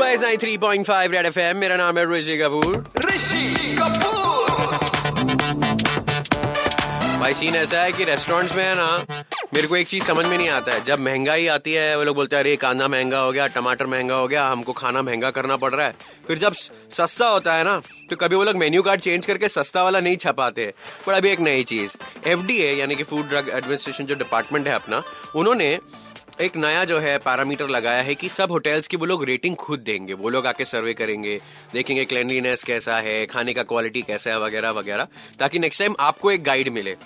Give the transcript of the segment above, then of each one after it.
सुबह Sai three point five red F मेरा नाम है ऋषि कपूर। ऋषि कपूर। भाई सीन ऐसा है कि रेस्टोरेंट्स में है ना मेरे को एक चीज़ समझ में नहीं आता है। जब महँगाई आती है वो लोग बोलते हैं अरे कांदा महँगा हो गया टमाटर महँगा हो गया हमको खाना महँगा करना पड़ रहा है। फिर जब सस्ता होता है ना तो कभी वो लोग मेन्यू कार्ड चेंज करके सस्ता वाला नहीं छपाते पर अभी एक नई चीज़ एफ़ यानी कि फ़ूड ड्रग एडमिनिस्ट्रेशन जो डिपार्टमेंट है अपना उन्होंने एक नया जो है पैरामीटर लगाया है कि सब होटल्स की वो लोग रेटिंग खुद देंगे, वो लोग आके सर्वे करेंगे, देखेंगे क्लेनलीनेस कैसा है, खाने का क्वालिटी कैसा है, वगैरह वगैरह, ताकि नेक्स्ट टाइम आपको एक गाइड मिले।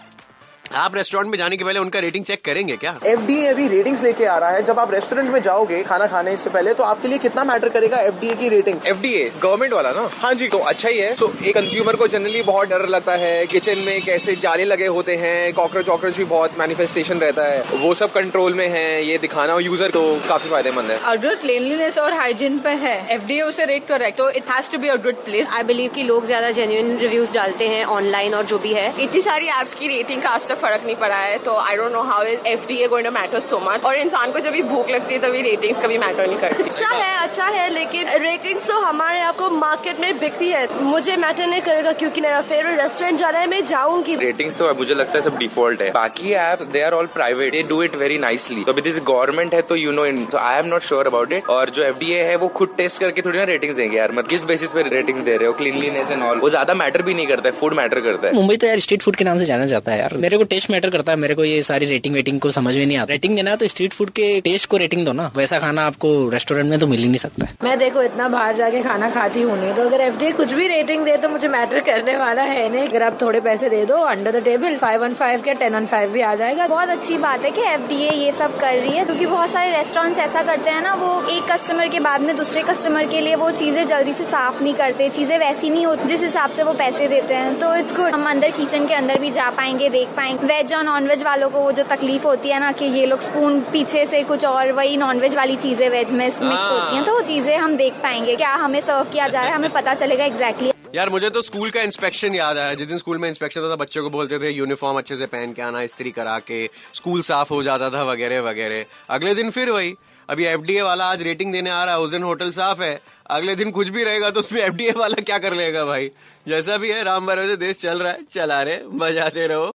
आप रेस्टोरेंट में जाने के पहले उनका रेटिंग चेक करेंगे क्या? एफ़ अभी रेटिंग्स लेके आ रहा है। जब आप रेस्टोरेंट में जाओगे खाना खाने से पहले तो आपके लिए कितना मैटर करेगा एफ़ डी ए की rating F D A government वाला ना? हाँ जी। तो अच्छा ही है। तो एक कंज्यूमर को जनरली बहुत डर लगता है किचन में कैसे जाले लगे होते हैं कॉकरोच वॉकरोच भी बहुत मैनिफेस्टेशन रहता है। वो सब कंट्रोल में है ये दिखाना यूज़र तो काफ़ी फ़ायदेमंद है। अगर क्लीनलीनेस और हाइजीन पे है एफ़ डी उसे रेट कर तो it has to be a good place I believe की लोग ज़्यादा जेन्यून रिव्यूज़ डालते हैं ऑनलाइन और जो भी है। इतनी सारी एप्स की रेटिंग का आज तक फ़र्क नहीं पड़ा है। है तो I don't know how is F D A going to matter so much और इंसान को जब भी भूख लगती है तभी रेटिंग्स कभी मैटर नहीं करती। अच्छा है अच्छा है लेकिन रेटिंग्स तो हमारे आपको मार्केट में बिकती है। मुझे मैटर नहीं करेगा क्योंकि मेरा फेवरेट रेस्टोरेंट जाना है मैं जाऊँगी। रेटिंग्स तो मुझे लगता है सब डिफ़ॉल्ट है। बाकी app they are all private they do it very nicely तो अभी दिस गवर्नमेंट है तो you know in I am not sure about it और जो एफ़ है वो खुद टेस्ट करके थोड़ी ना रेटिंग्स देंगे यार। मतलब किस बेसिस पे रेटिंग्स दे रहे हो? क्लीनलीनेस एंड ऑल वो ज़्यादा मैटर भी नहीं करता है फ़ूड मैटर करता है। मुंबई तो यार स्ट्रीट फ़ूड के नाम से जाना जाता है यार। मेरे को टेस्ट मैटर करता है मेरे को ये सारी रेटिंग वेटिंग को समझ में नहीं आता। रेटिंग देना तो स्ट्रीट फ़ूड के टेस्ट को रेटिंग दो ना। वैसा खाना आपको रेस्टोरेंट में तो मिल ही नहीं सकता है। मैं देखो इतना बाहर जाके खाना खाती हूँ नहीं तो अगर एफडीए कुछ भी रेटिंग दे तो मुझे मैटर करने वाला है नहीं। अगर आप थोड़े पैसे दे दो under the table five one five के टेन वन फाइव भी आ जाएगा। बहुत अच्छी बात है की एफ़ ये सब कर रही है क्योंकि बहुत सारे रेस्टोरेंट ऐसा करते हैं ना वो एक कस्टमर के बाद में दूसरे कस्टमर के लिए वो चीज़ें जल्दी से साफ़ नहीं करते चीज़ें वैसी नहीं होती जिस हिसाब से वो पैसे देते हैं। तो इट्स गुड हम अंदर किचन के अंदर भी जा पाएँगे देख पाएँगे। वेज और नॉन वेज वालों को वो जो तकलीफ़ होती है ना कि ये लोग स्पून पीछे से कुछ और वही नॉन वेज वाली चीज़ें वेज में मिक्स होती हैं तो वो चीज़ें हम देख पाएँगे क्या हमें सर्व किया जा रहा है हमें पता चलेगा एग्जैक्टली यार मुझे तो स्कूल का इंस्पेक्शन याद आया। जिस दिन स्कूल में इंस्पेक्शन होता था बच्चों को बोलते थे यूनिफॉर्म अच्छे से पहन के आना इस्त्री करा के स्कूल साफ़ हो जाता था वगैरह वगैरह। अगले दिन फिर वही। अभी एफडीए वाला आज रेटिंग देने आ रहा है उस दिन होटल साफ़ है। अगले दिन कुछ भी रहेगा तो उसमें एफडीए वाला क्या कर लेगा भाई? जैसा भी है राम भरोसे देश चल रहा है चला रहे बजाते रहो।